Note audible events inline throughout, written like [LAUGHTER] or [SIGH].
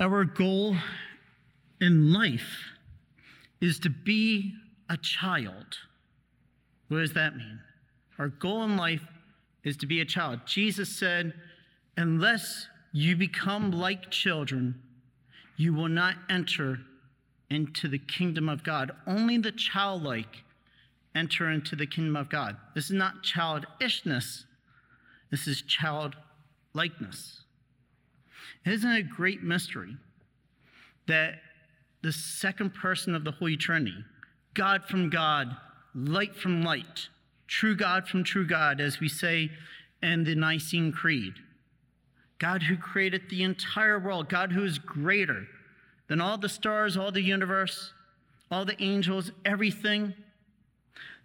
Our goal in life is to be a child. What does that mean? Our goal in life is to be a child. Jesus said, Unless you become like children, you will not enter into the kingdom of God. Only the childlike enter into the kingdom of God. This is not childishness, this is childlikeness. Isn't it a great mystery that the second person of the Holy Trinity, God from God, light from light, true God from true God, as we say in the Nicene Creed, God who created the entire world, God who is greater than all the stars, all the universe, all the angels, everything,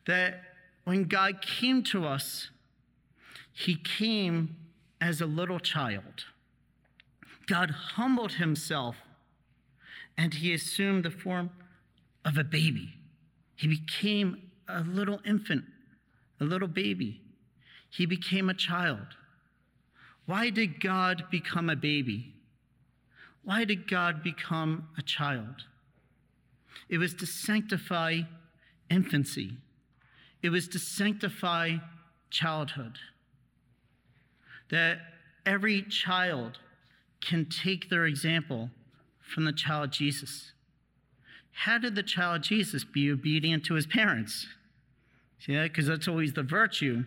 that when God came to us, he came as a little child. God humbled himself and he assumed the form of a baby. He became a little infant, a little baby. He became a child. Why did God become a baby? Why did God become a child? It was to sanctify infancy, it was to sanctify childhood. That every child can take their example from the child Jesus. How did the child Jesus be obedient to his parents? See that? Because that's always the virtue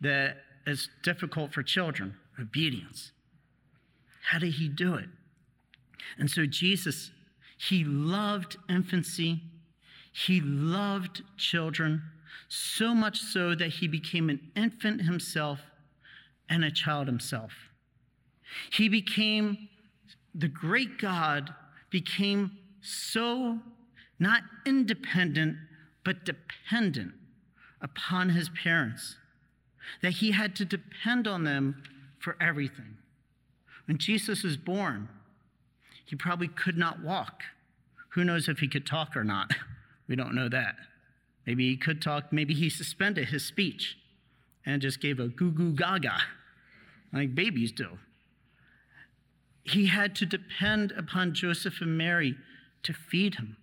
that is difficult for children obedience. How did he do it? And so, Jesus, he loved infancy, he loved children, so much so that he became an infant himself and a child himself. He became, the great God became so not independent, but dependent upon his parents that he had to depend on them for everything. When Jesus was born, he probably could not walk. Who knows if he could talk or not? [LAUGHS] We don't know that. Maybe he could talk, maybe he suspended his speech and just gave a goo goo gaga like babies do. He had to depend upon Joseph and Mary to feed him,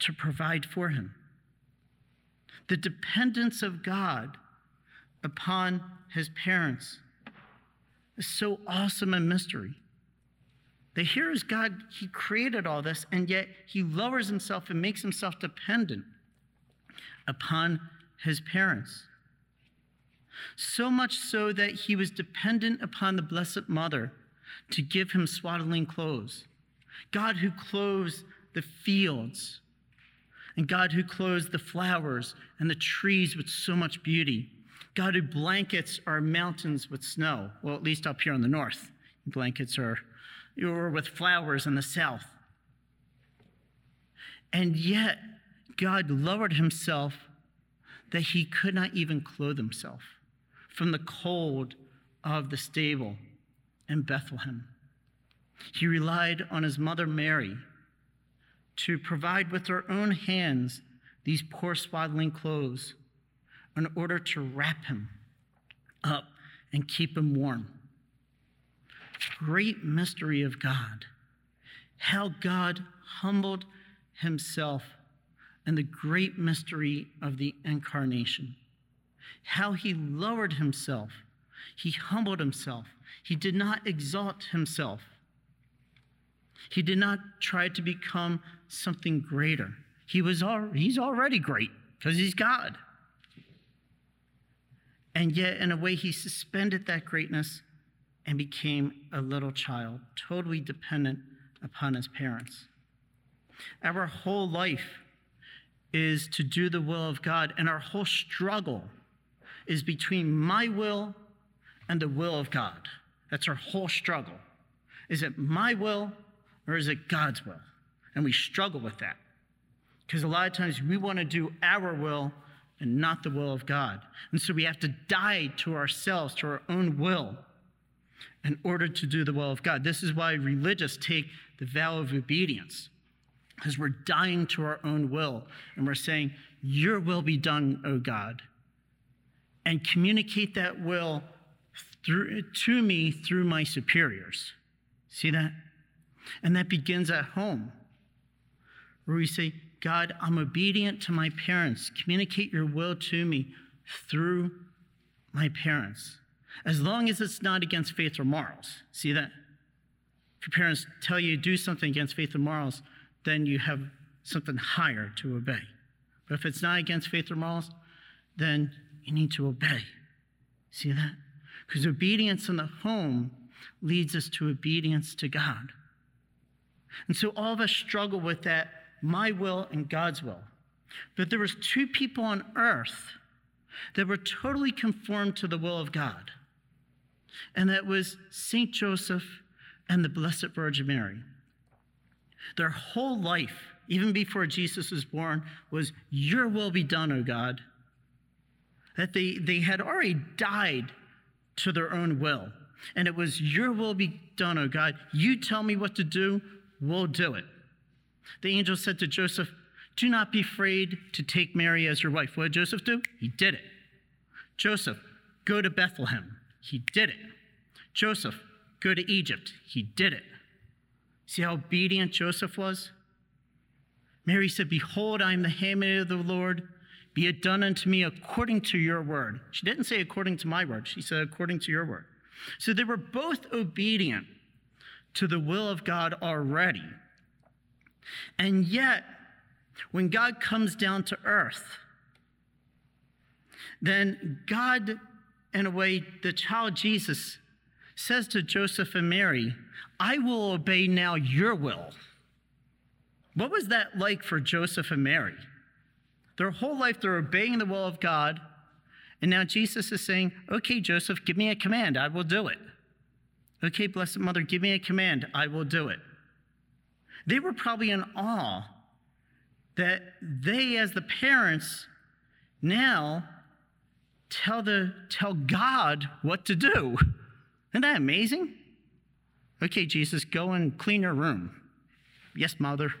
to provide for him. The dependence of God upon his parents is so awesome a mystery. That here is God, He created all this, and yet He lowers Himself and makes Himself dependent upon His parents. So much so that He was dependent upon the Blessed Mother to give Him swaddling clothes. God who clothes the fields, and God who clothes the flowers and the trees with so much beauty. God who blankets our mountains with snow. Well, at least up here in the north, blankets are or with flowers in the south. And yet, God lowered himself that he could not even clothe himself from the cold of the stable in Bethlehem. He relied on his mother Mary to provide with her own hands these poor swaddling clothes in order to wrap him up and keep him warm. Great mystery of God. How God humbled himself and the great mystery of the incarnation. How he lowered himself. He humbled himself. He did not exalt himself. He did not try to become something greater. He was al- he's already great because he's God. And yet, in a way, he suspended that greatness and became a little child, totally dependent upon his parents. Our whole life is to do the will of God, and our whole struggle is between my will and the will of God. That's our whole struggle. Is it my will or is it God's will? And we struggle with that. Because a lot of times we want to do our will and not the will of God. And so we have to die to ourselves, to our own will, in order to do the will of God. This is why religious take the vow of obedience, because we're dying to our own will and we're saying, Your will be done, O God. And communicate that will through, to me through my superiors. See that? And that begins at home, where we say, God, I'm obedient to my parents. Communicate your will to me through my parents, as long as it's not against faith or morals. See that? If your parents tell you to do something against faith or morals, then you have something higher to obey. But if it's not against faith or morals, then you need to obey. See that? Because obedience in the home leads us to obedience to God. And so all of us struggle with that my will and God's will. But there was two people on earth that were totally conformed to the will of God. And that was St. Joseph and the Blessed Virgin Mary. Their whole life, even before Jesus was born, was, Your will be done, O God. That they, they had already died to their own will. And it was, Your will be done, O God. You tell me what to do, we'll do it. The angel said to Joseph, Do not be afraid to take Mary as your wife. What did Joseph do? He did it. Joseph, go to Bethlehem. He did it. Joseph, go to Egypt. He did it. See how obedient Joseph was? Mary said, Behold, I am the handmaid of the Lord. Be it done unto me according to your word. She didn't say according to my word, she said according to your word. So they were both obedient to the will of God already. And yet, when God comes down to earth, then God, in a way, the child Jesus says to Joseph and Mary, I will obey now your will. What was that like for Joseph and Mary? Their whole life, they're obeying the will of God. And now Jesus is saying, Okay, Joseph, give me a command. I will do it. Okay, Blessed Mother, give me a command. I will do it. They were probably in awe that they, as the parents, now tell, the, tell God what to do. Isn't that amazing? Okay, Jesus, go and clean your room. Yes, mother.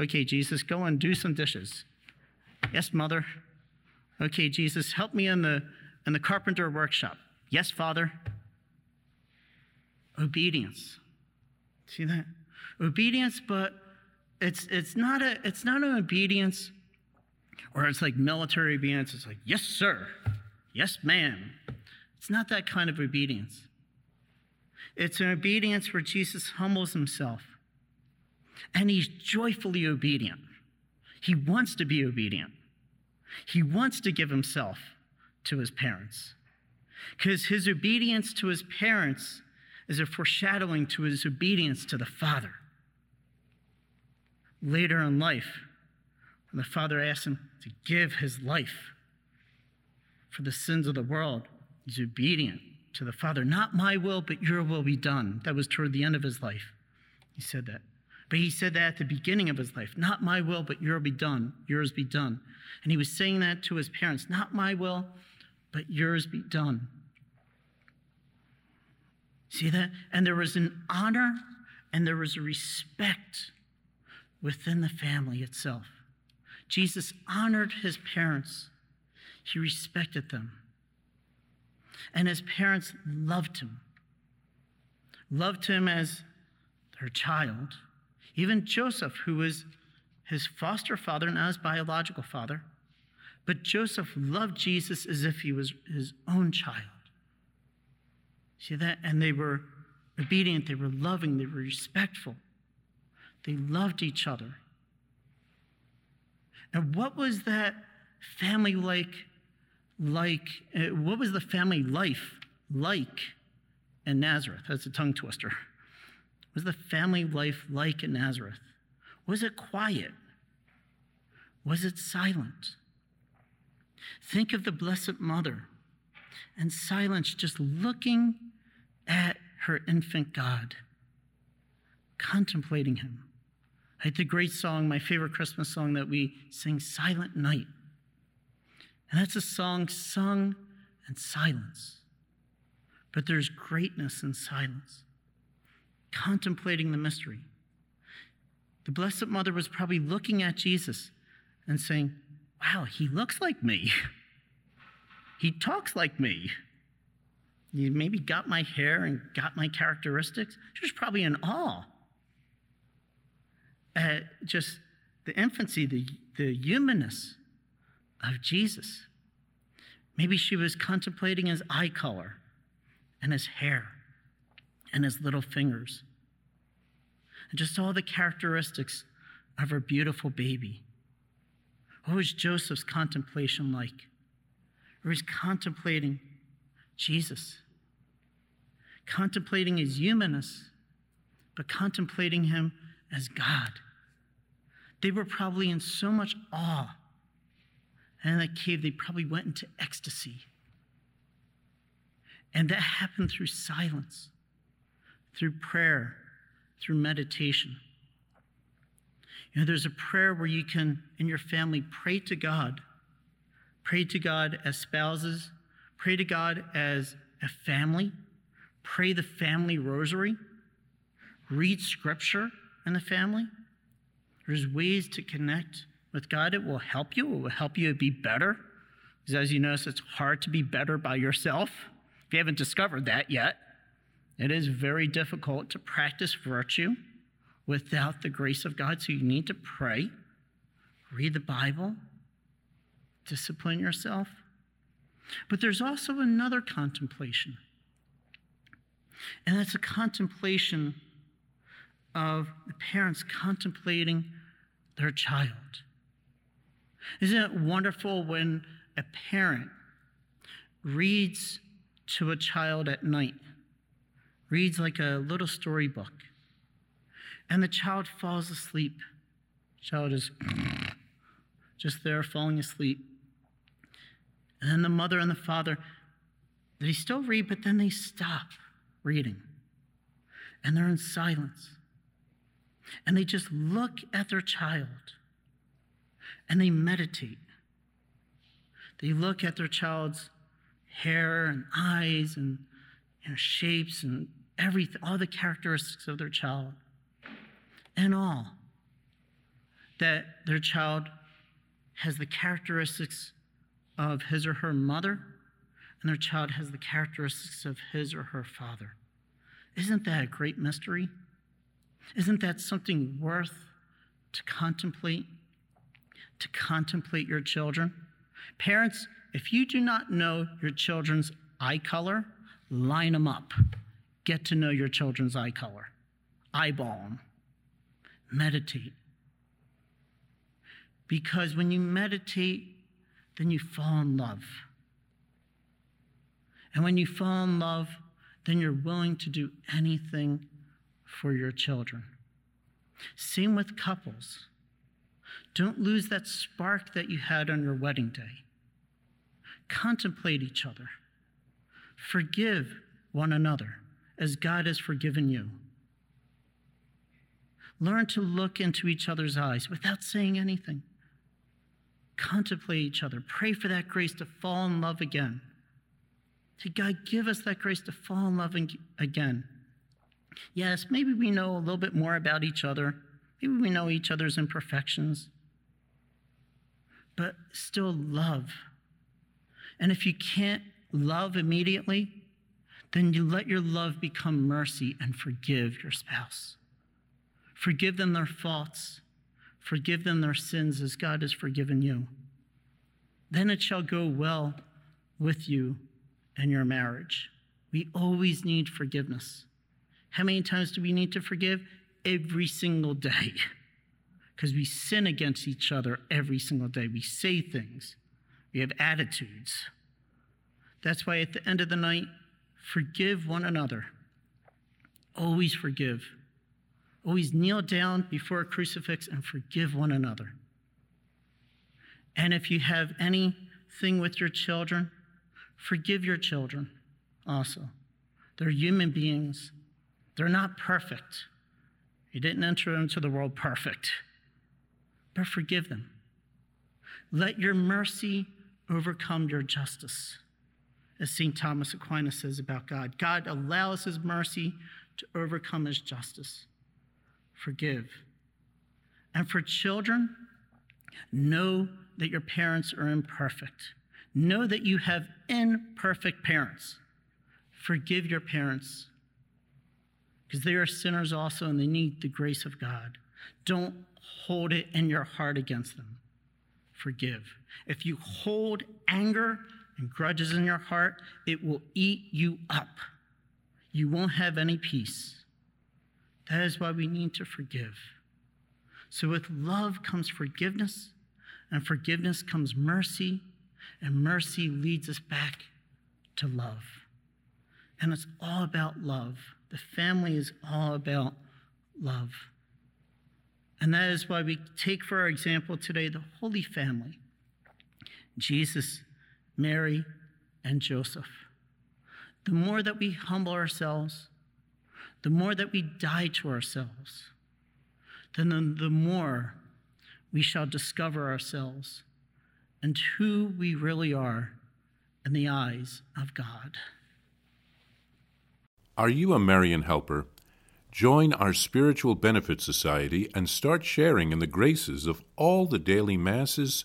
Okay, Jesus, go and do some dishes. Yes, mother. Okay, Jesus, help me in the in the carpenter workshop. Yes, Father. Obedience. See that? Obedience, but it's it's not a it's not an obedience or it's like military obedience. It's like, yes, sir. Yes, ma'am. It's not that kind of obedience. It's an obedience where Jesus humbles himself and he's joyfully obedient. He wants to be obedient. He wants to give himself to his parents because his obedience to his parents is a foreshadowing to his obedience to the Father. Later in life, when the Father asks him to give his life for the sins of the world, he's obedient to the Father. Not my will, but your will be done. That was toward the end of his life. He said that. But he said that at the beginning of his life. Not my will, but yours be done. Yours be done. And he was saying that to his parents. Not my will, but yours be done. See that? And there was an honor and there was a respect within the family itself. Jesus honored his parents, he respected them. And his parents loved him, loved him as their child. Even Joseph, who was his foster father, not his biological father, but Joseph loved Jesus as if he was his own child. See that? And they were obedient, they were loving, they were respectful, they loved each other. And what was that family like? Like, uh, what was the family life like in Nazareth? That's a tongue twister. Was the family life like in Nazareth? Was it quiet? Was it silent? Think of the Blessed Mother and silence just looking at her infant God, contemplating him. I had the great song, my favorite Christmas song that we sing, Silent Night. And that's a song sung in silence. But there's greatness in silence, contemplating the mystery. The Blessed Mother was probably looking at Jesus and saying, Wow, he looks like me. [LAUGHS] He talks like me. He maybe got my hair and got my characteristics. She was probably in awe. at just the infancy, the, the humanness of Jesus. Maybe she was contemplating his eye color and his hair and his little fingers and just all the characteristics of her beautiful baby. What was Joseph's contemplation like? Or he's contemplating Jesus, contemplating his humanness, but contemplating him as God. They were probably in so much awe. And in that cave, they probably went into ecstasy. And that happened through silence, through prayer, through meditation. You know, there's a prayer where you can, in your family, pray to God. Pray to God as spouses, pray to God as a family, pray the family rosary, read scripture in the family. There's ways to connect with God. It will help you, it will help you to be better. Because as you notice, it's hard to be better by yourself. If you haven't discovered that yet, it is very difficult to practice virtue without the grace of God. So you need to pray, read the Bible, discipline yourself. But there's also another contemplation, and that's a contemplation of the parents contemplating their child. Isn't it wonderful when a parent reads to a child at night, reads like a little storybook, and the child falls asleep? Child is [CLEARS THROAT] just there falling asleep. And then the mother and the father, they still read, but then they stop reading. And they're in silence. And they just look at their child and they meditate. They look at their child's hair and eyes and you know, shapes and everything, all the characteristics of their child, and all that their child has the characteristics of his or her mother, and their child has the characteristics of his or her father. Isn't that a great mystery? Isn't that something worth to contemplate? To contemplate your children? Parents, if you do not know your children's eye color, line them up. Get to know your children's eye color. Eyeball them. Meditate. Because when you meditate, then you fall in love. And when you fall in love, then you're willing to do anything for your children. Same with couples. Don't lose that spark that you had on your wedding day. Contemplate each other. Forgive one another as God has forgiven you. Learn to look into each other's eyes without saying anything. Contemplate each other. Pray for that grace to fall in love again. To God, give us that grace to fall in love again. Yes, maybe we know a little bit more about each other. Maybe we know each other's imperfections. But still love. And if you can't love immediately, then you let your love become mercy and forgive your spouse. Forgive them their faults. Forgive them their sins as God has forgiven you. Then it shall go well with you and your marriage. We always need forgiveness. How many times do we need to forgive? Every single day. [LAUGHS] Because we sin against each other every single day. We say things, we have attitudes. That's why at the end of the night, forgive one another. Always forgive. Always kneel down before a crucifix and forgive one another. And if you have anything with your children, forgive your children also. They're human beings. They're not perfect. You didn't enter into the world perfect, but forgive them. Let your mercy overcome your justice, as St. Thomas Aquinas says about God. God allows his mercy to overcome his justice. Forgive. And for children, know that your parents are imperfect. Know that you have imperfect parents. Forgive your parents because they are sinners also and they need the grace of God. Don't hold it in your heart against them. Forgive. If you hold anger and grudges in your heart, it will eat you up. You won't have any peace. That is why we need to forgive. So, with love comes forgiveness, and forgiveness comes mercy, and mercy leads us back to love. And it's all about love. The family is all about love. And that is why we take for our example today the Holy Family Jesus, Mary, and Joseph. The more that we humble ourselves, the more that we die to ourselves, then the more we shall discover ourselves and who we really are in the eyes of God. Are you a Marian helper? Join our Spiritual Benefit Society and start sharing in the graces of all the daily masses,